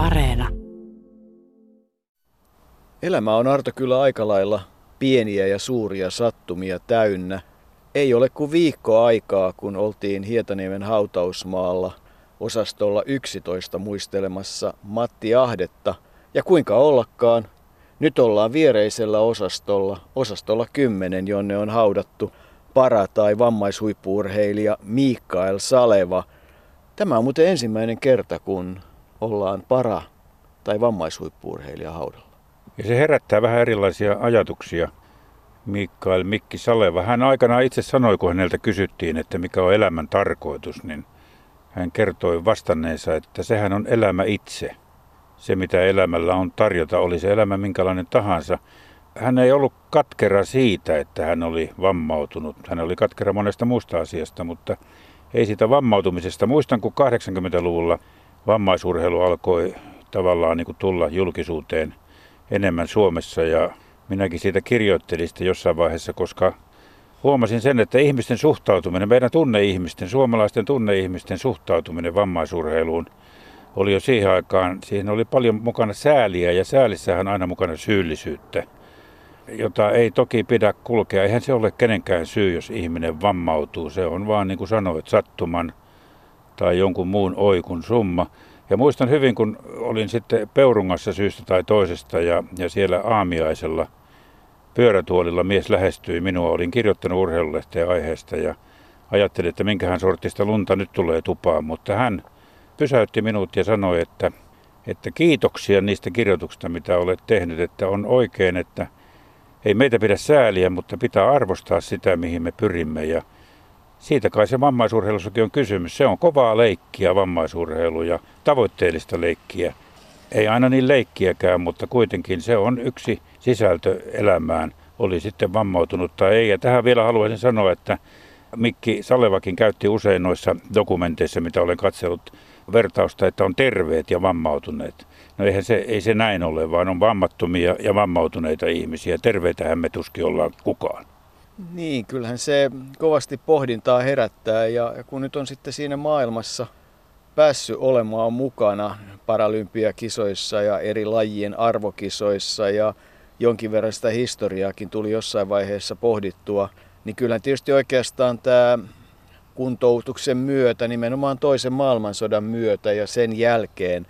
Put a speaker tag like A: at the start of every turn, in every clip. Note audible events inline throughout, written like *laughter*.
A: Areena.
B: Elämä on Arto kyllä aika lailla pieniä ja suuria sattumia täynnä. Ei ole kuin viikko aikaa, kun oltiin Hietaniemen hautausmaalla osastolla 11 muistelemassa Matti Ahdetta. Ja kuinka ollakaan, nyt ollaan viereisellä osastolla, osastolla 10, jonne on haudattu para- tai vammaishuippuurheilija Mikael Saleva. Tämä on muuten ensimmäinen kerta, kun ollaan para- tai vammaishuippuurheilija haudalla.
C: Ja se herättää vähän erilaisia ajatuksia. Mikael Mikki Saleva, hän aikanaan itse sanoi, kun häneltä kysyttiin, että mikä on elämän tarkoitus, niin hän kertoi vastanneensa, että sehän on elämä itse. Se, mitä elämällä on tarjota, oli se elämä minkälainen tahansa. Hän ei ollut katkera siitä, että hän oli vammautunut. Hän oli katkera monesta muusta asiasta, mutta ei siitä vammautumisesta. Muistan, kun 80-luvulla vammaisurheilu alkoi tavallaan niin kuin tulla julkisuuteen enemmän Suomessa ja minäkin siitä kirjoittelin sitten jossain vaiheessa, koska huomasin sen, että ihmisten suhtautuminen, meidän tunneihmisten, suomalaisten tunneihmisten suhtautuminen vammaisurheiluun oli jo siihen aikaan, siihen oli paljon mukana sääliä ja säälissähän aina mukana syyllisyyttä, jota ei toki pidä kulkea. Eihän se ole kenenkään syy, jos ihminen vammautuu. Se on vaan niin kuin sanoit, sattuman tai jonkun muun oikun summa. Ja muistan hyvin, kun olin sitten Peurungassa syystä tai toisesta ja, ja siellä aamiaisella pyörätuolilla mies lähestyi minua. Olin kirjoittanut urheilulehteen aiheesta ja ajattelin, että minkähän sortista lunta nyt tulee tupaan, mutta hän pysäytti minut ja sanoi, että, että kiitoksia niistä kirjoituksista, mitä olet tehnyt, että on oikein, että ei meitä pidä sääliä, mutta pitää arvostaa sitä, mihin me pyrimme. Ja siitä kai se vammaisurheilussakin on kysymys. Se on kovaa leikkiä vammaisurheilu ja tavoitteellista leikkiä. Ei aina niin leikkiäkään, mutta kuitenkin se on yksi sisältö elämään, oli sitten vammautunut tai ei. Ja tähän vielä haluaisin sanoa, että Mikki Salevakin käytti usein noissa dokumenteissa, mitä olen katsellut, vertausta, että on terveet ja vammautuneet. No eihän se, ei se näin ole, vaan on vammattomia ja vammautuneita ihmisiä. Terveitähän me tuskin ollaan kukaan.
B: Niin, kyllähän se kovasti pohdintaa herättää ja kun nyt on sitten siinä maailmassa päässyt olemaan mukana paralympiakisoissa ja eri lajien arvokisoissa ja jonkin verran sitä historiaakin tuli jossain vaiheessa pohdittua, niin kyllä tietysti oikeastaan tämä kuntoutuksen myötä, nimenomaan toisen maailmansodan myötä ja sen jälkeen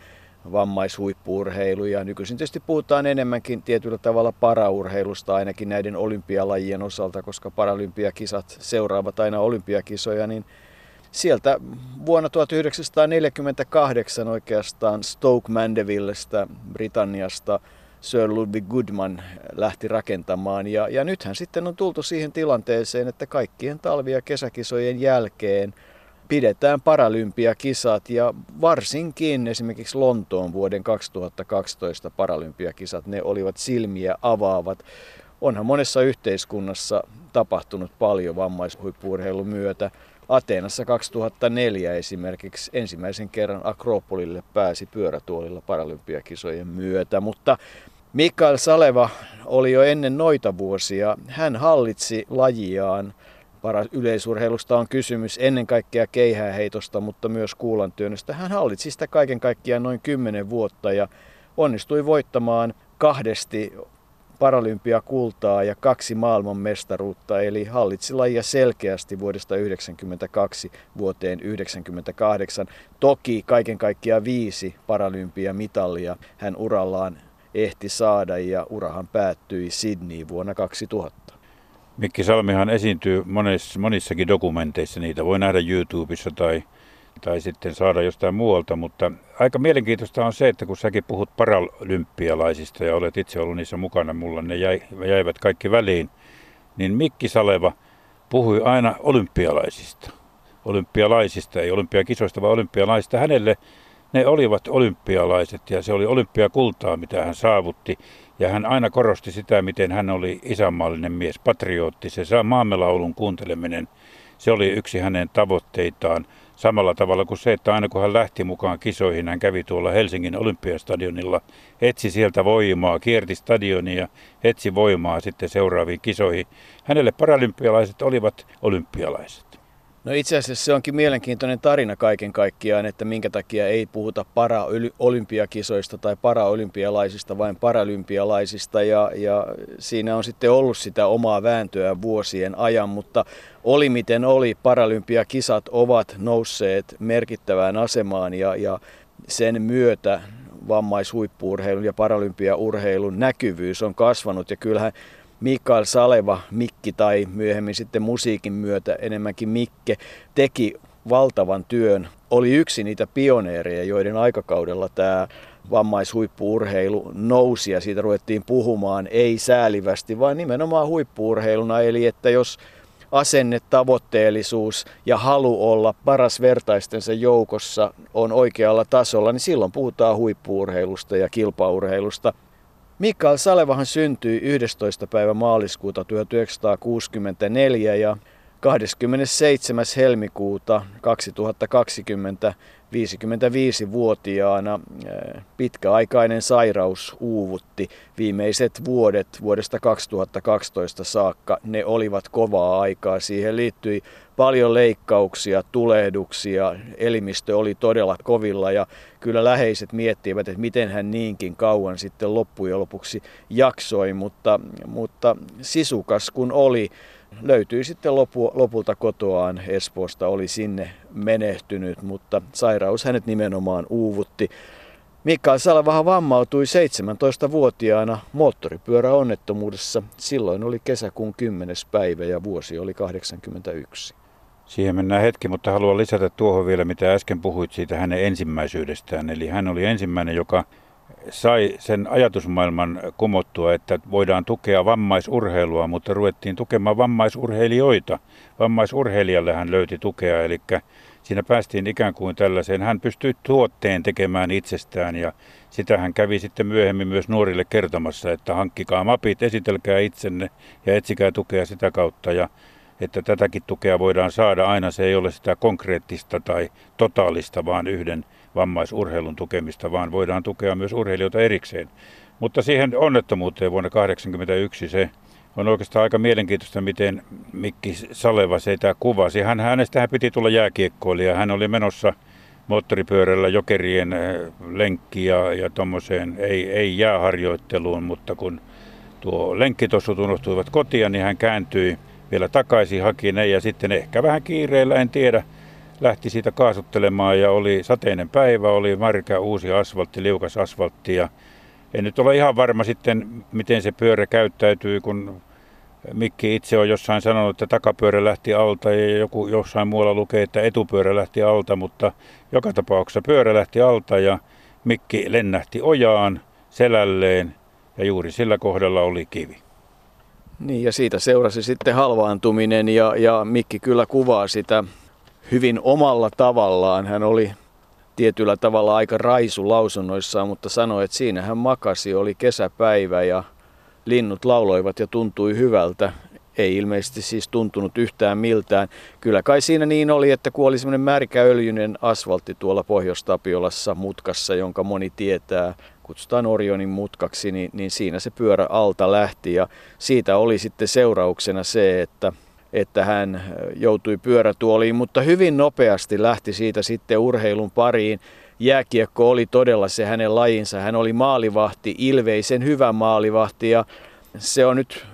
B: vammaishuippuurheilu. Ja nykyisin tietysti puhutaan enemmänkin tietyllä tavalla paraurheilusta ainakin näiden olympialajien osalta, koska paralympiakisat seuraavat aina olympiakisoja, niin sieltä vuonna 1948 oikeastaan Stoke Mandevillestä Britanniasta Sir Ludwig Goodman lähti rakentamaan. Ja, ja nythän sitten on tultu siihen tilanteeseen, että kaikkien talvi- ja kesäkisojen jälkeen pidetään paralympiakisat ja varsinkin esimerkiksi Lontoon vuoden 2012 paralympiakisat, ne olivat silmiä avaavat. Onhan monessa yhteiskunnassa tapahtunut paljon vammaishuippuurheilun myötä. Ateenassa 2004 esimerkiksi ensimmäisen kerran Akropolille pääsi pyörätuolilla paralympiakisojen myötä, mutta Mikael Saleva oli jo ennen noita vuosia. Hän hallitsi lajiaan. Para yleisurheilusta on kysymys ennen kaikkea keihääheitosta, mutta myös kuulantyönnöstä. Hän hallitsi sitä kaiken kaikkiaan noin 10 vuotta ja onnistui voittamaan kahdesti paralympiakultaa ja kaksi maailmanmestaruutta, eli hallitsi lajia selkeästi vuodesta 1992 vuoteen 1998. Toki kaiken kaikkiaan viisi paralympiamitalia hän urallaan ehti saada ja urahan päättyi Sydney vuonna 2000.
C: Mikki Salmihan esiintyy monissa, monissakin dokumenteissa, niitä voi nähdä YouTubessa tai, tai sitten saada jostain muualta, mutta aika mielenkiintoista on se, että kun säkin puhut paralympialaisista ja olet itse ollut niissä mukana, mulla ne jäi, jäivät kaikki väliin, niin Mikki Saleva puhui aina olympialaisista. Olympialaisista, ei olympiakisoista, vaan olympialaisista. Hänelle ne olivat olympialaiset ja se oli olympiakultaa, mitä hän saavutti. Ja hän aina korosti sitä, miten hän oli isänmaallinen mies, patriotti. Se maamelaulun kuunteleminen, se oli yksi hänen tavoitteitaan. Samalla tavalla kuin se, että aina kun hän lähti mukaan kisoihin, hän kävi tuolla Helsingin olympiastadionilla, etsi sieltä voimaa, kierti stadionia, etsi voimaa sitten seuraaviin kisoihin. Hänelle paralympialaiset olivat olympialaiset.
B: No itse asiassa se onkin mielenkiintoinen tarina kaiken kaikkiaan, että minkä takia ei puhuta paraolympiakisoista tai paraolympialaisista, vain paralympialaisista. Ja, ja siinä on sitten ollut sitä omaa vääntöä vuosien ajan, mutta oli miten oli, paralympiakisat ovat nousseet merkittävään asemaan ja, ja sen myötä vammaishuippuurheilun ja paralympiaurheilun näkyvyys on kasvanut ja kyllähän Mikael Saleva, Mikki tai myöhemmin sitten musiikin myötä enemmänkin Mikke, teki valtavan työn. Oli yksi niitä pioneereja, joiden aikakaudella tämä vammaishuippuurheilu nousi ja siitä ruvettiin puhumaan ei säälivästi, vaan nimenomaan huippuurheiluna. Eli että jos asenne, tavoitteellisuus ja halu olla paras vertaistensa joukossa on oikealla tasolla, niin silloin puhutaan huippuurheilusta ja kilpaurheilusta. Mikael Salevahan syntyi 11. päivä maaliskuuta 1964 ja 27. helmikuuta 2020 55-vuotiaana pitkäaikainen sairaus uuvutti viimeiset vuodet vuodesta 2012 saakka. Ne olivat kovaa aikaa. Siihen liittyi paljon leikkauksia, tulehduksia, elimistö oli todella kovilla ja kyllä läheiset miettivät, että miten hän niinkin kauan sitten loppujen lopuksi jaksoi, mutta, mutta sisukas kun oli, löytyi sitten lopu, lopulta kotoaan Espoosta, oli sinne menehtynyt, mutta sairaus hänet nimenomaan uuvutti. Mikael Salvahan vammautui 17-vuotiaana moottoripyöräonnettomuudessa. Silloin oli kesäkuun 10. päivä ja vuosi oli 81.
C: Siihen mennään hetki, mutta haluan lisätä tuohon vielä, mitä äsken puhuit siitä hänen ensimmäisyydestään. Eli hän oli ensimmäinen, joka sai sen ajatusmaailman kumottua, että voidaan tukea vammaisurheilua, mutta ruvettiin tukemaan vammaisurheilijoita. Vammaisurheilijalle hän löyti tukea, eli siinä päästiin ikään kuin tällaiseen. Hän pystyi tuotteen tekemään itsestään ja sitä hän kävi sitten myöhemmin myös nuorille kertomassa, että hankkikaa mapit, esitelkää itsenne ja etsikää tukea sitä kautta. Ja että tätäkin tukea voidaan saada aina. Se ei ole sitä konkreettista tai totaalista, vaan yhden vammaisurheilun tukemista, vaan voidaan tukea myös urheilijoita erikseen. Mutta siihen onnettomuuteen vuonna 1981 se on oikeastaan aika mielenkiintoista, miten Mikki Saleva sitä kuvasi. Hän, hänestä hän piti tulla jääkiekkoilija. Hän oli menossa moottoripyörällä jokerien eh, lenkki ja, ja tuommoiseen, ei, ei jääharjoitteluun, mutta kun tuo lenkkitossut unohtuivat kotiin, niin hän kääntyi vielä takaisin, haki ne ja sitten ehkä vähän kiireellä, en tiedä, lähti siitä kaasuttelemaan ja oli sateinen päivä, oli märkä uusi asfaltti, liukas asfaltti ja en nyt ole ihan varma sitten, miten se pyörä käyttäytyy, kun Mikki itse on jossain sanonut, että takapyörä lähti alta ja joku jossain muualla lukee, että etupyörä lähti alta, mutta joka tapauksessa pyörä lähti alta ja Mikki lennähti ojaan selälleen ja juuri sillä kohdalla oli kivi.
B: Niin ja siitä seurasi sitten halvaantuminen ja, ja Mikki kyllä kuvaa sitä hyvin omalla tavallaan. Hän oli tietyllä tavalla aika raisu lausunnoissaan, mutta sanoi, että siinä hän makasi, oli kesäpäivä ja linnut lauloivat ja tuntui hyvältä. Ei ilmeisesti siis tuntunut yhtään miltään. Kyllä kai siinä niin oli, että kun oli semmoinen märkäöljyinen asfaltti tuolla Pohjois-Tapiolassa mutkassa, jonka moni tietää, kutsutaan Orionin mutkaksi, niin, niin siinä se pyörä alta lähti ja siitä oli sitten seurauksena se, että että hän joutui pyörätuoliin, mutta hyvin nopeasti lähti siitä sitten urheilun pariin. Jääkiekko oli todella se hänen lajinsa. Hän oli maalivahti, ilveisen hyvä maalivahti ja se on nyt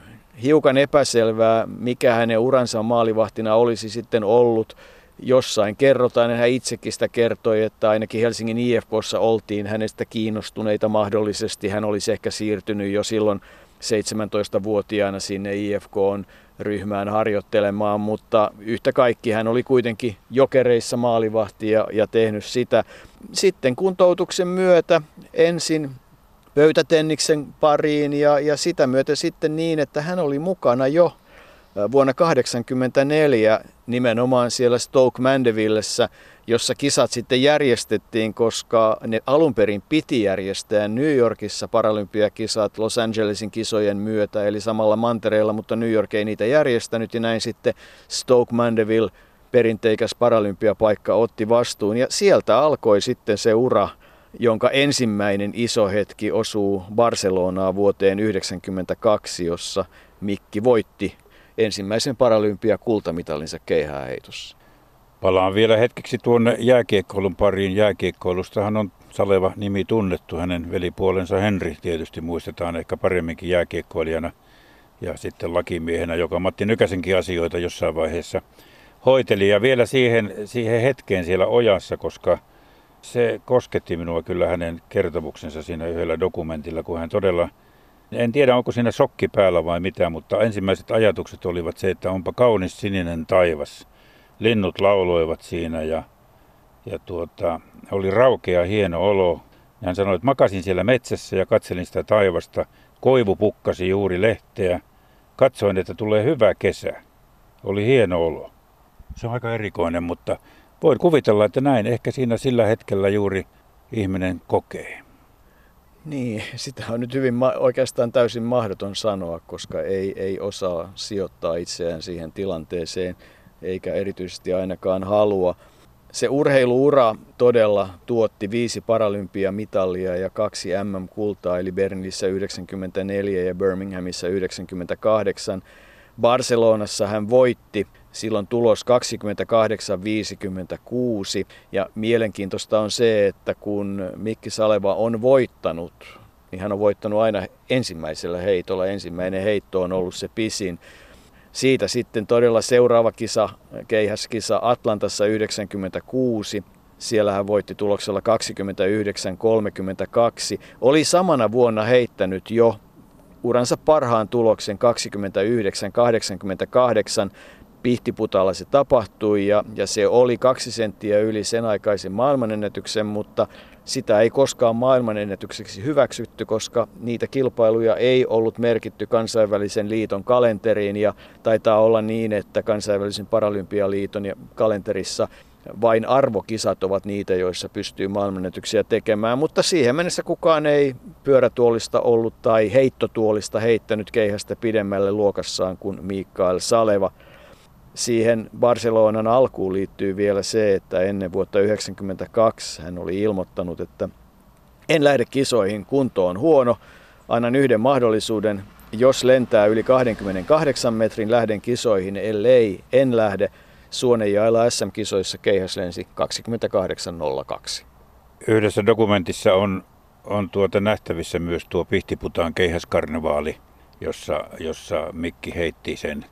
B: hiukan epäselvää, mikä hänen uransa maalivahtina olisi sitten ollut jossain kerrotaan, hän itsekin sitä kertoi, että ainakin Helsingin IFKssa oltiin hänestä kiinnostuneita mahdollisesti. Hän olisi ehkä siirtynyt jo silloin 17-vuotiaana sinne IFKon ryhmään harjoittelemaan, mutta yhtä kaikki hän oli kuitenkin jokereissa maalivahti ja, ja tehnyt sitä. Sitten kuntoutuksen myötä ensin pöytätenniksen pariin ja, ja sitä myötä sitten niin, että hän oli mukana jo vuonna 1984 nimenomaan siellä Stoke Mandevillessä, jossa kisat sitten järjestettiin, koska ne alun perin piti järjestää New Yorkissa paralympiakisat Los Angelesin kisojen myötä, eli samalla mantereella, mutta New York ei niitä järjestänyt ja näin sitten Stoke Mandeville perinteikäs paralympiapaikka otti vastuun ja sieltä alkoi sitten se ura, jonka ensimmäinen iso hetki osuu Barcelonaa vuoteen 1992, jossa Mikki voitti ensimmäisen paralympia kultamitalinsa keihääheitossa.
C: Palaan vielä hetkeksi tuonne jääkiekkoilun pariin. Jääkiekkoilustahan on Saleva nimi tunnettu. Hänen velipuolensa Henri tietysti muistetaan ehkä paremminkin jääkiekkoilijana ja sitten lakimiehenä, joka Matti Nykäsenkin asioita jossain vaiheessa hoiteli. Ja vielä siihen, siihen hetkeen siellä ojassa, koska se kosketti minua kyllä hänen kertomuksensa siinä yhdellä dokumentilla, kun hän todella, en tiedä onko siinä sokki päällä vai mitä, mutta ensimmäiset ajatukset olivat se, että onpa kaunis sininen taivas. Linnut lauloivat siinä ja, ja tuota, oli raukea hieno olo. Ja hän sanoi, että makasin siellä metsässä ja katselin sitä taivasta. Koivu pukkasi juuri lehteä. Katsoin, että tulee hyvä kesä. Oli hieno olo. Se on aika erikoinen, mutta voin kuvitella, että näin ehkä siinä sillä hetkellä juuri ihminen kokee.
B: Niin, *laughs* sitä on nyt hyvin oikeastaan täysin mahdoton sanoa, koska ei, ei osaa sijoittaa itseään siihen tilanteeseen, eikä erityisesti ainakaan halua. Se urheiluura todella tuotti viisi paralympiamitalia ja kaksi MM-kultaa, eli Berliinissä 94 ja Birminghamissa 98. Barcelonassa hän voitti silloin tulos 28-56 ja mielenkiintoista on se, että kun Mikki Saleva on voittanut, niin hän on voittanut aina ensimmäisellä heitolla. Ensimmäinen heitto on ollut se pisin. Siitä sitten todella seuraava kisa, keihäskisa Atlantassa 96. Siellä hän voitti tuloksella 29-32. Oli samana vuonna heittänyt jo uransa parhaan tuloksen 29-88. Pihtiputalla se tapahtui ja, ja se oli kaksi senttiä yli sen aikaisen maailmanennätyksen, mutta sitä ei koskaan maailmanennätykseksi hyväksytty, koska niitä kilpailuja ei ollut merkitty kansainvälisen liiton kalenteriin ja taitaa olla niin, että kansainvälisen paralympialiiton kalenterissa vain arvokisat ovat niitä, joissa pystyy maailmanennätyksiä tekemään, mutta siihen mennessä kukaan ei pyörätuolista ollut tai heittotuolista heittänyt keihästä pidemmälle luokassaan kuin Mikael Saleva. Siihen Barcelonan alkuun liittyy vielä se, että ennen vuotta 1992 hän oli ilmoittanut, että en lähde kisoihin, kunto on huono, annan yhden mahdollisuuden, jos lentää yli 28 metrin lähden kisoihin, ellei en lähde. Suonejailla SM-kisoissa keihäs lensi 28.02.
C: Yhdessä dokumentissa on, on tuota nähtävissä myös tuo Pihtiputaan keihäskarnevaali, jossa, jossa Mikki heitti sen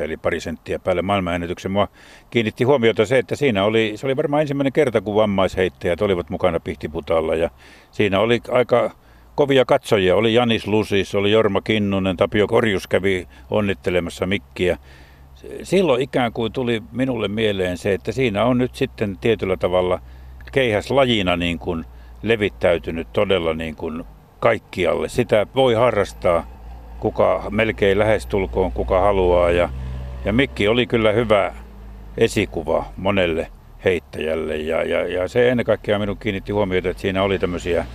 C: 29-88 eli pari senttiä päälle maailmanennätyksen. Mua kiinnitti huomiota se, että siinä oli, se oli varmaan ensimmäinen kerta, kun vammaisheittäjät olivat mukana Pihtiputaalla ja siinä oli aika kovia katsojia. Oli Janis Lusis, oli Jorma Kinnunen, Tapio Korjus kävi onnittelemassa Mikkiä. Silloin ikään kuin tuli minulle mieleen se, että siinä on nyt sitten tietyllä tavalla keihäslajina niin kuin levittäytynyt todella niin kuin kaikkialle. Sitä voi harrastaa kuka melkein lähestulkoon, kuka haluaa. Ja, ja Mikki oli kyllä hyvä esikuva monelle heittäjälle. Ja, ja, ja se ennen kaikkea minun kiinnitti huomiota, että siinä oli tämmöisiä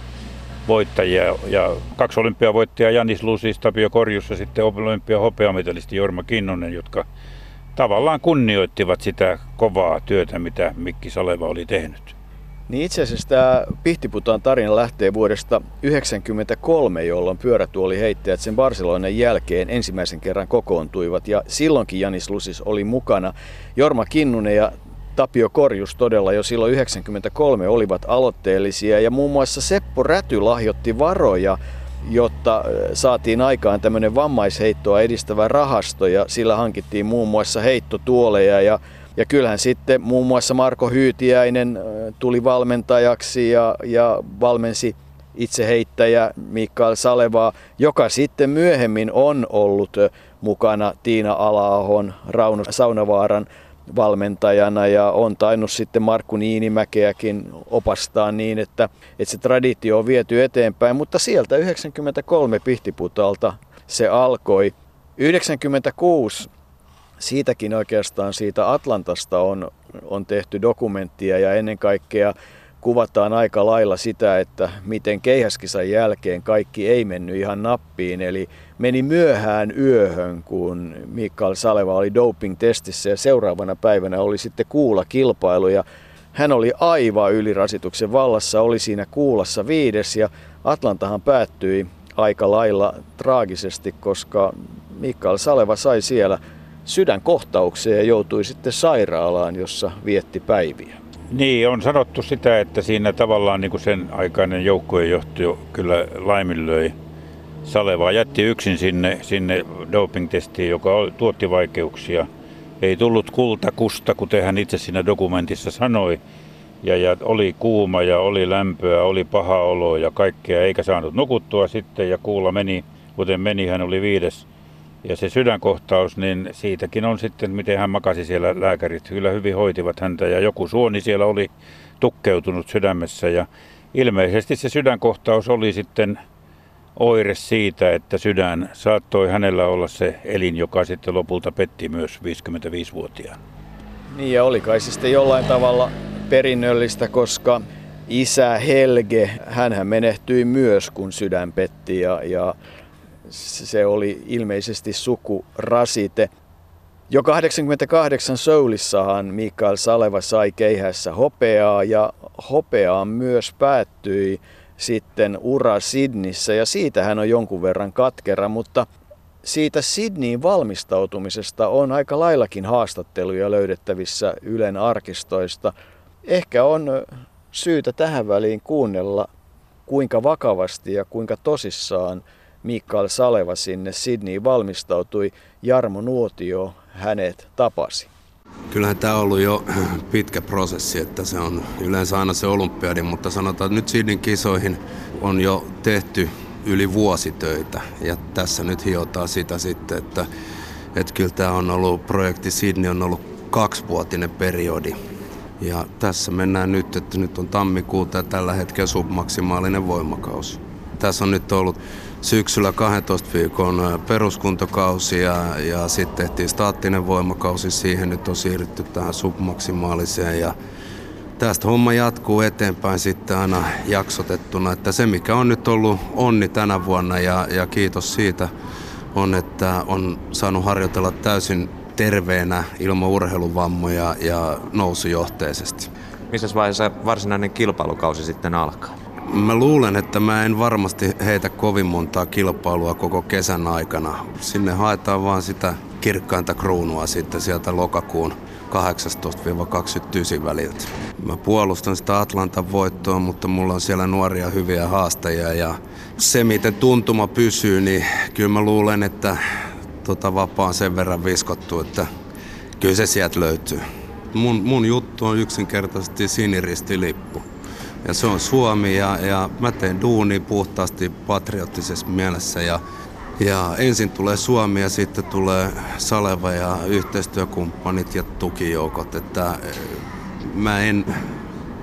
C: voittajia. Ja kaksi olympiavoittajaa, Janis Lusis, Tapio Korjus ja sitten olympia hopeamitalisti Jorma Kinnunen, jotka tavallaan kunnioittivat sitä kovaa työtä, mitä Mikki Saleva oli tehnyt.
B: Niin itse asiassa tämä Pihtiputaan tarina lähtee vuodesta 1993, jolloin heittäjät sen Barcelonan jälkeen ensimmäisen kerran kokoontuivat. Ja silloinkin Janis Lusis oli mukana. Jorma Kinnunen ja Tapio Korjus todella jo silloin 93 olivat aloitteellisia ja muun muassa Seppo Räty lahjoitti varoja jotta saatiin aikaan tämmöinen vammaisheittoa edistävä rahasto ja sillä hankittiin muun muassa heittotuoleja ja ja kyllähän sitten muun muassa Marko Hyytiäinen tuli valmentajaksi ja, ja valmensi itse heittäjä Mikael Salevaa, joka sitten myöhemmin on ollut mukana Tiina Alaahon, Rauno Saunavaaran valmentajana ja on tainnut sitten Markku Niinimäkeäkin opastaa niin, että, että se traditio on viety eteenpäin, mutta sieltä 93 Pihtiputalta se alkoi. 96 siitäkin oikeastaan siitä Atlantasta on, on tehty dokumenttia ja ennen kaikkea kuvataan aika lailla sitä, että miten keihäskisan jälkeen kaikki ei mennyt ihan nappiin. Eli meni myöhään yöhön, kun Mikael Saleva oli doping-testissä ja seuraavana päivänä oli sitten kuula kilpailu ja hän oli aivan ylirasituksen vallassa, oli siinä kuulassa viides ja Atlantahan päättyi aika lailla traagisesti, koska Mikael Saleva sai siellä sydänkohtaukseen ja joutui sitten sairaalaan, jossa vietti päiviä.
C: Niin, on sanottu sitä, että siinä tavallaan niin kuin sen aikainen joukkojen johto kyllä laiminlöi Salevaa. Jätti yksin sinne, sinne doping-testiin, joka tuotti vaikeuksia. Ei tullut kultakusta, kuten hän itse siinä dokumentissa sanoi. Ja, ja oli kuuma ja oli lämpöä, oli paha olo ja kaikkea, eikä saanut nukuttua sitten. Ja kuulla meni, kuten meni, hän oli viides ja se sydänkohtaus, niin siitäkin on sitten, miten hän makasi siellä lääkärit. Kyllä hyvin hoitivat häntä ja joku suoni siellä oli tukkeutunut sydämessä. Ja ilmeisesti se sydänkohtaus oli sitten oire siitä, että sydän saattoi hänellä olla se elin, joka sitten lopulta petti myös 55-vuotiaan.
B: Niin ja oli kai se sitten jollain tavalla perinnöllistä, koska isä Helge, hän menehtyi myös kun sydän petti ja, ja se oli ilmeisesti sukurasite. Jo 88 Soulissahan Mikael Saleva sai keihässä hopeaa ja hopeaan myös päättyi sitten ura Sidnissä ja siitä hän on jonkun verran katkera, mutta siitä Sydneyin valmistautumisesta on aika laillakin haastatteluja löydettävissä Ylen arkistoista. Ehkä on syytä tähän väliin kuunnella, kuinka vakavasti ja kuinka tosissaan Mikael Saleva sinne Sydneyin valmistautui. Jarmo Nuotio hänet tapasi.
A: Kyllähän tämä on ollut jo pitkä prosessi, että se on yleensä aina se olympiadi, mutta sanotaan, että nyt Sydneyn kisoihin on jo tehty yli vuositöitä ja tässä nyt hiotaan sitä sitten, että, että kyllä tämä on ollut, projekti Sydney on ollut kaksivuotinen periodi. Ja tässä mennään nyt, että nyt on tammikuuta ja tällä hetkellä submaksimaalinen voimakausi. Tässä on nyt ollut syksyllä 12 viikon peruskuntokausi ja, ja sitten tehtiin staattinen voimakausi. Siihen nyt on siirrytty tähän submaksimaaliseen ja tästä homma jatkuu eteenpäin sitten aina jaksotettuna. Että se mikä on nyt ollut onni tänä vuonna ja, ja kiitos siitä on, että on saanut harjoitella täysin terveenä ilman urheiluvammoja ja nousujohteisesti.
D: Missä vaiheessa varsinainen kilpailukausi sitten alkaa?
A: Mä luulen, että mä en varmasti heitä kovin montaa kilpailua koko kesän aikana. Sinne haetaan vaan sitä kirkkainta kruunua sitten sieltä lokakuun 18-29 väliltä. Mä puolustan sitä Atlantan voittoa, mutta mulla on siellä nuoria hyviä haastajia ja se miten tuntuma pysyy, niin kyllä mä luulen, että tota vapaa on sen verran viskottu, että kyllä se sieltä löytyy. Mun, mun juttu on yksinkertaisesti siniristilippu ja se on Suomi ja, ja mä teen duuni puhtaasti patriottisessa mielessä ja, ja ensin tulee Suomi ja sitten tulee Saleva ja yhteistyökumppanit ja tukijoukot, että eh, mä en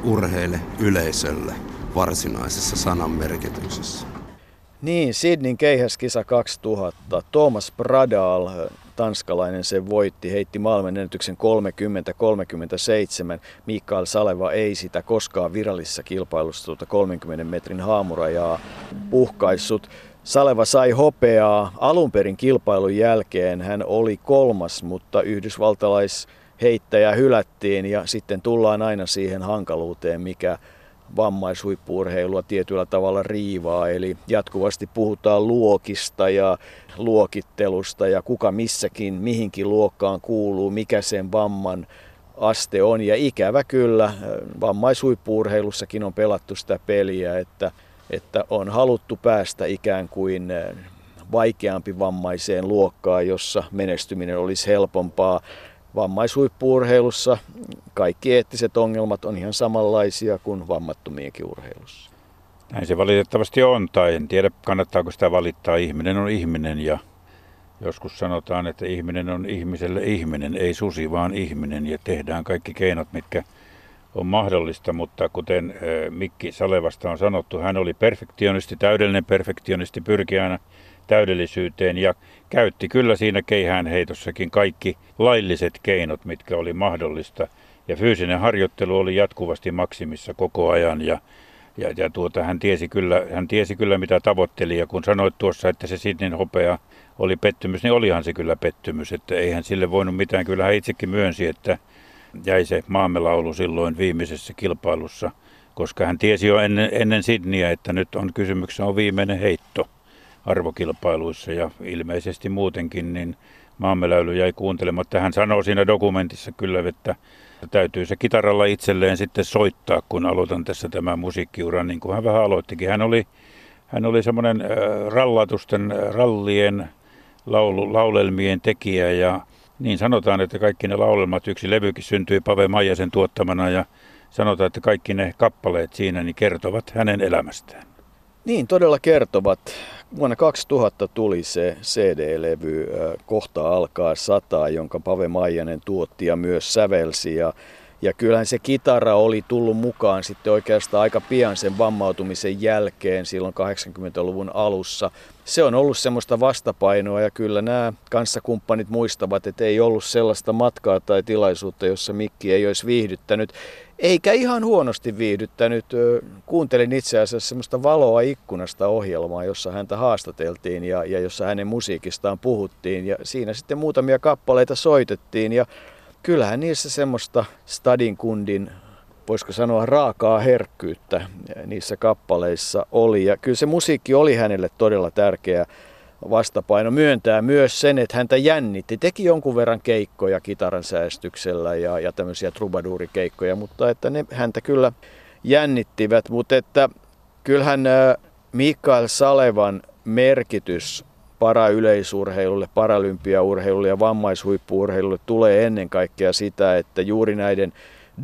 A: urheile yleisölle varsinaisessa sanan merkityksessä.
B: Niin, Sydneyn keihäskisa 2000. Thomas Bradal, tanskalainen, se voitti, heitti maailmanennätyksen 30-37. Mikael Saleva ei sitä koskaan virallisessa kilpailussa tuota 30 metrin haamurajaa puhkaissut. Saleva sai hopeaa alun perin kilpailun jälkeen. Hän oli kolmas, mutta yhdysvaltalais heittäjä hylättiin ja sitten tullaan aina siihen hankaluuteen, mikä vammaishuippuurheilua tietyllä tavalla riivaa. Eli jatkuvasti puhutaan luokista ja luokittelusta ja kuka missäkin, mihinkin luokkaan kuuluu, mikä sen vamman aste on. Ja ikävä kyllä, vammaishuippuurheilussakin on pelattu sitä peliä, että, että on haluttu päästä ikään kuin vaikeampi vammaiseen luokkaan, jossa menestyminen olisi helpompaa vammaishuippuurheilussa kaikki eettiset ongelmat on ihan samanlaisia kuin vammattomienkin urheilussa.
C: Näin se valitettavasti on, tai en tiedä kannattaako sitä valittaa. Ihminen on ihminen ja joskus sanotaan, että ihminen on ihmiselle ihminen, ei susi vaan ihminen ja tehdään kaikki keinot, mitkä on mahdollista, mutta kuten Mikki Salevasta on sanottu, hän oli perfektionisti, täydellinen perfektionisti, pyrki aina täydellisyyteen ja käytti kyllä siinä keihään heitossakin kaikki lailliset keinot, mitkä oli mahdollista. Ja fyysinen harjoittelu oli jatkuvasti maksimissa koko ajan ja, ja, ja tuota, hän, tiesi kyllä, hän tiesi kyllä mitä tavoitteli ja kun sanoit tuossa, että se Sidnin hopea oli pettymys, niin olihan se kyllä pettymys, että eihän sille voinut mitään. Kyllä hän itsekin myönsi, että jäi se maamme laulu silloin viimeisessä kilpailussa, koska hän tiesi jo ennen, ennen Sidniä, että nyt on kysymyksessä on viimeinen heitto arvokilpailuissa ja ilmeisesti muutenkin, niin maamme jäi kuuntelematta. Hän sanoo siinä dokumentissa kyllä, että täytyy se kitaralla itselleen sitten soittaa, kun aloitan tässä tämä musiikkiura, niin kuin hän vähän aloittikin. Hän oli, hän oli semmoinen rallatusten, rallien, laulu, laulelmien tekijä ja niin sanotaan, että kaikki ne laulelmat, yksi levykin syntyi Pave Maijasen tuottamana ja sanotaan, että kaikki ne kappaleet siinä niin kertovat hänen elämästään.
B: Niin, todella kertovat. Vuonna 2000 tuli se CD-levy Kohta alkaa sataa, jonka Pave Maijanen tuotti ja myös sävelsi. Ja, ja kyllähän se kitara oli tullut mukaan sitten oikeastaan aika pian sen vammautumisen jälkeen silloin 80-luvun alussa. Se on ollut semmoista vastapainoa ja kyllä nämä kanssakumppanit muistavat, että ei ollut sellaista matkaa tai tilaisuutta, jossa Mikki ei olisi viihdyttänyt eikä ihan huonosti viihdyttänyt. Kuuntelin itse asiassa semmoista valoa ikkunasta ohjelmaa, jossa häntä haastateltiin ja, ja jossa hänen musiikistaan puhuttiin. Ja siinä sitten muutamia kappaleita soitettiin ja kyllähän niissä semmoista Stadin kundin, voisiko sanoa raakaa herkkyyttä niissä kappaleissa oli. Ja kyllä se musiikki oli hänelle todella tärkeä vastapaino myöntää myös sen, että häntä jännitti. Teki jonkun verran keikkoja kitaran säästyksellä ja, ja tämmöisiä trubaduurikeikkoja, mutta että ne häntä kyllä jännittivät. Mutta että kyllähän Mikael Salevan merkitys parayleisurheilulle, paralympiaurheilulle ja vammaishuippuurheilulle tulee ennen kaikkea sitä, että juuri näiden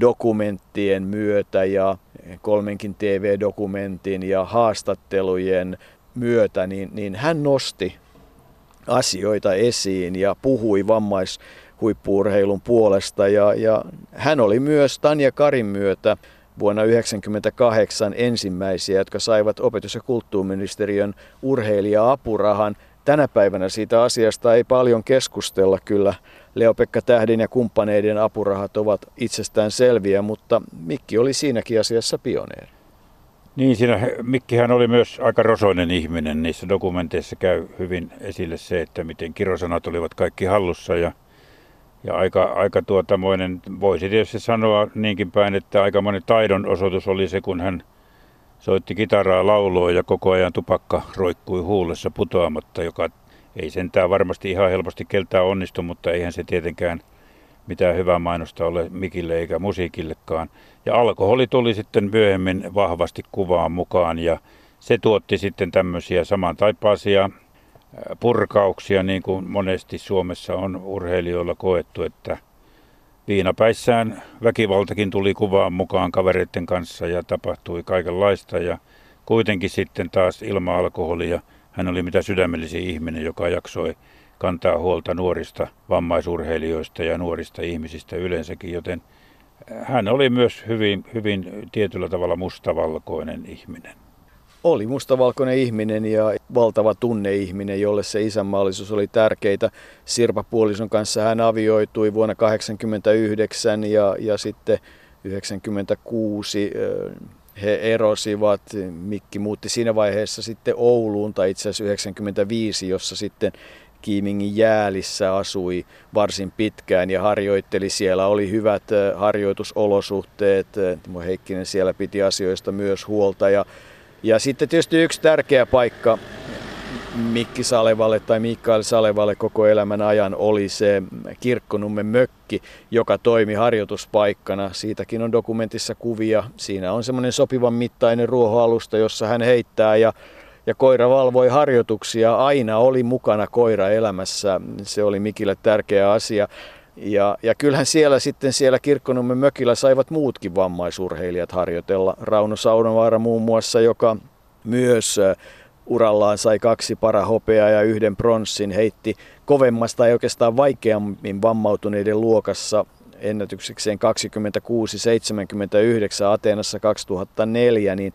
B: dokumenttien myötä ja kolmenkin TV-dokumentin ja haastattelujen myötä, niin, niin hän nosti asioita esiin ja puhui vammaishuippuurheilun puolesta. Ja, ja hän oli myös Tanja Karin myötä vuonna 1998 ensimmäisiä, jotka saivat opetus- ja kulttuuriministeriön urheilija-apurahan. Tänä päivänä siitä asiasta ei paljon keskustella kyllä. Leo-Pekka Tähdin ja kumppaneiden apurahat ovat itsestään selviä, mutta Mikki oli siinäkin asiassa pioneeri.
C: Niin, siinä Mikkihän oli myös aika rosoinen ihminen. Niissä dokumenteissa käy hyvin esille se, että miten kirosanat olivat kaikki hallussa ja, ja aika, aika tuotamoinen, voisi tietysti sanoa niinkin päin, että aika monen taidon osoitus oli se, kun hän soitti kitaraa lauloa ja koko ajan tupakka roikkui huulessa putoamatta, joka ei sentään varmasti ihan helposti keltää onnistu, mutta eihän se tietenkään – mitään hyvää mainosta ole mikille eikä musiikillekaan. Ja alkoholi tuli sitten myöhemmin vahvasti kuvaan mukaan ja se tuotti sitten tämmöisiä samantaipaisia purkauksia, niin kuin monesti Suomessa on urheilijoilla koettu, että viinapäissään väkivaltakin tuli kuvaan mukaan kavereiden kanssa ja tapahtui kaikenlaista ja kuitenkin sitten taas ilman alkoholia hän oli mitä sydämellisin ihminen, joka jaksoi kantaa huolta nuorista vammaisurheilijoista ja nuorista ihmisistä yleensäkin, joten hän oli myös hyvin, hyvin tietyllä tavalla mustavalkoinen ihminen.
B: Oli mustavalkoinen ihminen ja valtava tunneihminen, jolle se isänmaallisuus oli tärkeitä. Sirpa Puolison kanssa hän avioitui vuonna 1989 ja, ja sitten 1996 he erosivat. Mikki muutti siinä vaiheessa sitten Ouluun tai itse asiassa 1995, jossa sitten Kiimingin jäälissä asui varsin pitkään ja harjoitteli siellä. Oli hyvät harjoitusolosuhteet. Timo Heikkinen siellä piti asioista myös huolta. Ja, ja sitten tietysti yksi tärkeä paikka Mikki Salevalle tai Mikael Salevalle koko elämän ajan oli se Kirkkonummen mökki, joka toimi harjoituspaikkana. Siitäkin on dokumentissa kuvia. Siinä on semmoinen sopivan mittainen ruohoalusta, jossa hän heittää ja ja koira valvoi harjoituksia. Aina oli mukana koira elämässä. Se oli Mikille tärkeä asia. Ja, ja kyllähän siellä sitten siellä Kirkkonummen mökillä saivat muutkin vammaisurheilijat harjoitella. Rauno Saunavaara muun muassa, joka myös urallaan sai kaksi parahopeaa ja yhden pronssin, heitti kovemmasta ja oikeastaan vaikeammin vammautuneiden luokassa ennätyksekseen 26-79 Ateenassa 2004, niin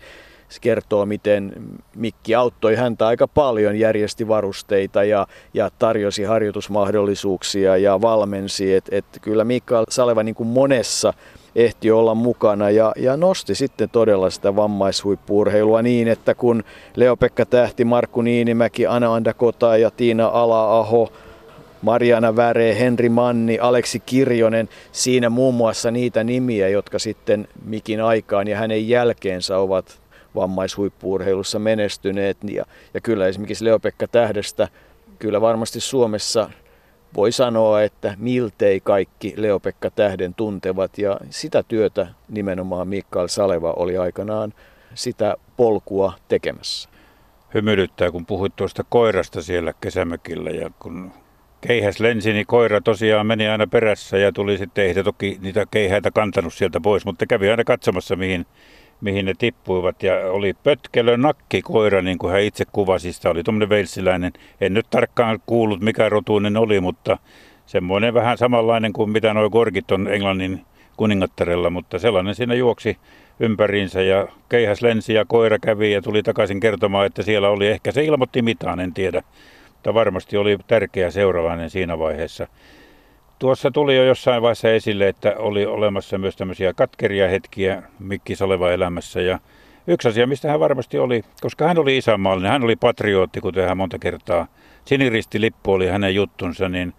B: se kertoo, miten Mikki auttoi häntä aika paljon, järjesti varusteita ja, ja tarjosi harjoitusmahdollisuuksia ja valmensi. Et, et kyllä Mikael Saleva niin kuin monessa ehti olla mukana ja, ja nosti sitten todella sitä vammaishuippuurheilua niin, että kun Leo-Pekka Tähti, Markku Niinimäki, Anna Andakota ja Tiina Ala-aho Mariana Väre, Henri Manni, Aleksi Kirjonen, siinä muun muassa niitä nimiä, jotka sitten Mikin aikaan ja hänen jälkeensä ovat vammaishuippuurheilussa menestyneet. Ja, ja kyllä esimerkiksi Leopekka Tähdestä kyllä varmasti Suomessa voi sanoa, että miltei kaikki Leopekka Tähden tuntevat ja sitä työtä nimenomaan Mikael Saleva oli aikanaan sitä polkua tekemässä.
C: Hymyilyttää, kun puhuit tuosta koirasta siellä kesämökillä ja kun keihäs lensi, niin koira tosiaan meni aina perässä ja tuli sitten, ei toki niitä keihäitä kantanut sieltä pois, mutta kävi aina katsomassa, mihin, mihin ne tippuivat. Ja oli pötkelö nakki koira, niin kuin hän itse kuvasi, sitä oli tuommoinen veilsiläinen. En nyt tarkkaan kuullut, mikä rotuinen oli, mutta semmoinen vähän samanlainen kuin mitä nuo korkit on Englannin kuningattarella, mutta sellainen siinä juoksi ympäriinsä ja keihäs lensi ja koira kävi ja tuli takaisin kertomaan, että siellä oli, ehkä se ilmoitti mitään, en tiedä, mutta varmasti oli tärkeä seuraavainen siinä vaiheessa. Tuossa tuli jo jossain vaiheessa esille, että oli olemassa myös tämmöisiä katkeria hetkiä Mikki Saleva elämässä ja yksi asia, mistä hän varmasti oli, koska hän oli isänmaallinen, hän oli patriotti, kuten hän monta kertaa, siniristilippu oli hänen juttunsa, niin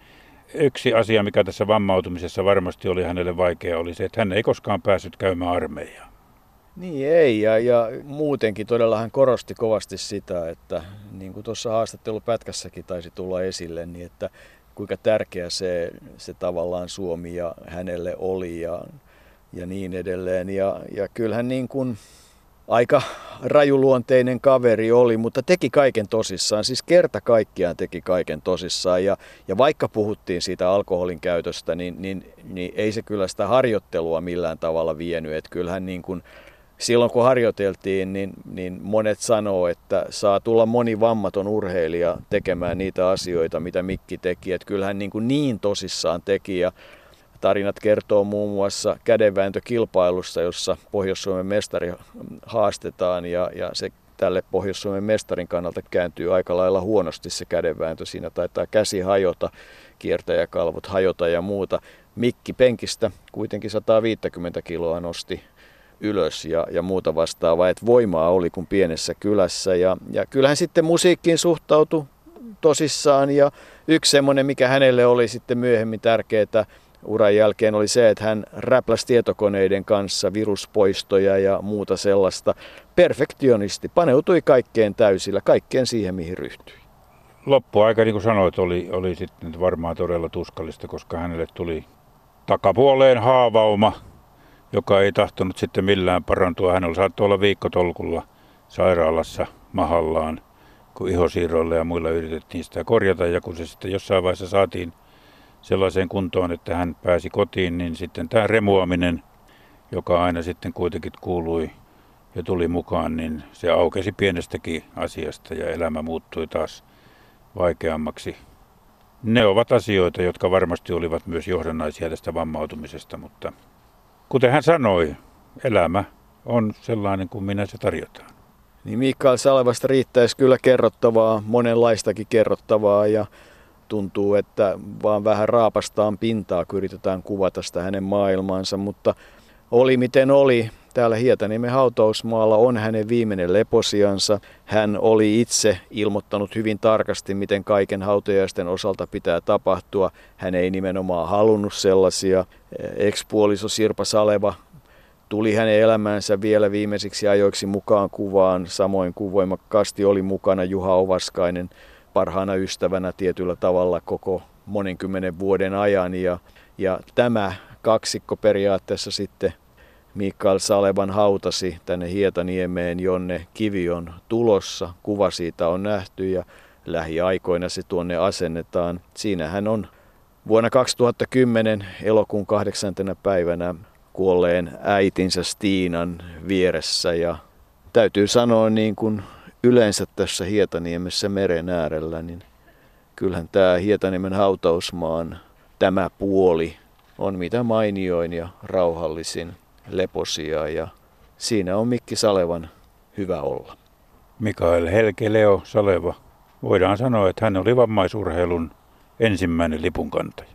C: yksi asia, mikä tässä vammautumisessa varmasti oli hänelle vaikea, oli se, että hän ei koskaan päässyt käymään armeijaan.
B: Niin ei, ja, ja muutenkin todella hän korosti kovasti sitä, että niin kuin tuossa haastattelupätkässäkin taisi tulla esille, niin että kuinka tärkeä se, se tavallaan Suomi ja hänelle oli ja, ja niin edelleen. Ja, ja kyllähän niin kuin aika rajuluonteinen kaveri oli, mutta teki kaiken tosissaan, siis kerta kaikkiaan teki kaiken tosissaan. Ja, ja vaikka puhuttiin siitä alkoholin käytöstä, niin, niin, niin ei se kyllä sitä harjoittelua millään tavalla vienyt. Että kyllähän niin kuin, silloin kun harjoiteltiin, niin, niin monet sanoo, että saa tulla moni vammaton urheilija tekemään niitä asioita, mitä Mikki teki. Että kyllähän niin, kuin niin tosissaan teki ja tarinat kertoo muun muassa kädenvääntökilpailusta, jossa Pohjois-Suomen mestari haastetaan ja, ja se tälle Pohjois-Suomen mestarin kannalta kääntyy aika lailla huonosti se kädenvääntö. Siinä taitaa käsi hajota, kiertäjäkalvot hajota ja muuta. Mikki penkistä kuitenkin 150 kiloa nosti ylös ja, ja muuta vastaavaa, että voimaa oli kuin pienessä kylässä. Ja, ja kyllähän sitten musiikkiin suhtautui tosissaan ja yksi semmoinen, mikä hänelle oli sitten myöhemmin tärkeää uran jälkeen oli se, että hän räpläsi tietokoneiden kanssa viruspoistoja ja muuta sellaista. Perfektionisti, paneutui kaikkeen täysillä, kaikkeen siihen mihin ryhtyi.
C: Loppuaika, niin kuin sanoit, oli, oli sitten varmaan todella tuskallista, koska hänelle tuli takapuoleen haavauma, joka ei tahtonut sitten millään parantua. Hän oli saattoi olla viikkotolkulla sairaalassa mahallaan, kun ihosiirroilla ja muilla yritettiin sitä korjata. Ja kun se sitten jossain vaiheessa saatiin sellaiseen kuntoon, että hän pääsi kotiin, niin sitten tämä remuaminen, joka aina sitten kuitenkin kuului ja tuli mukaan, niin se aukesi pienestäkin asiasta ja elämä muuttui taas vaikeammaksi. Ne ovat asioita, jotka varmasti olivat myös johdannaisia tästä vammautumisesta, mutta kuten hän sanoi, elämä on sellainen kuin minä se tarjotaan.
B: Niin Mikael Salvasta riittäisi kyllä kerrottavaa, monenlaistakin kerrottavaa ja tuntuu, että vaan vähän raapastaan pintaa, kun yritetään kuvata sitä hänen maailmaansa, mutta oli miten oli. Täällä Hietaniemen hautausmaalla on hänen viimeinen leposiansa. Hän oli itse ilmoittanut hyvin tarkasti, miten kaiken hautajaisten osalta pitää tapahtua. Hän ei nimenomaan halunnut sellaisia. Ekspuoliso Sirpa Saleva tuli hänen elämäänsä vielä viimeisiksi ajoiksi mukaan kuvaan, samoin kuin voimakkaasti oli mukana Juha Ovaskainen – parhaana ystävänä tietyllä tavalla koko monenkymmenen vuoden ajan. Ja, ja tämä kaksikko periaatteessa sitten Mikael Salevan hautasi tänne Hietaniemeen, jonne kivi on tulossa. Kuva siitä on nähty ja lähiaikoina se tuonne asennetaan. Siinähän on vuonna 2010 elokuun kahdeksantena päivänä kuolleen äitinsä Stiinan vieressä ja täytyy sanoa niin kuin yleensä tässä Hietaniemessä meren äärellä, niin kyllähän tämä Hietaniemen hautausmaan tämä puoli on mitä mainioin ja rauhallisin leposia ja siinä on Mikki Salevan hyvä olla.
C: Mikael Helke Leo Saleva. Voidaan sanoa, että hän oli vammaisurheilun ensimmäinen lipunkantaja.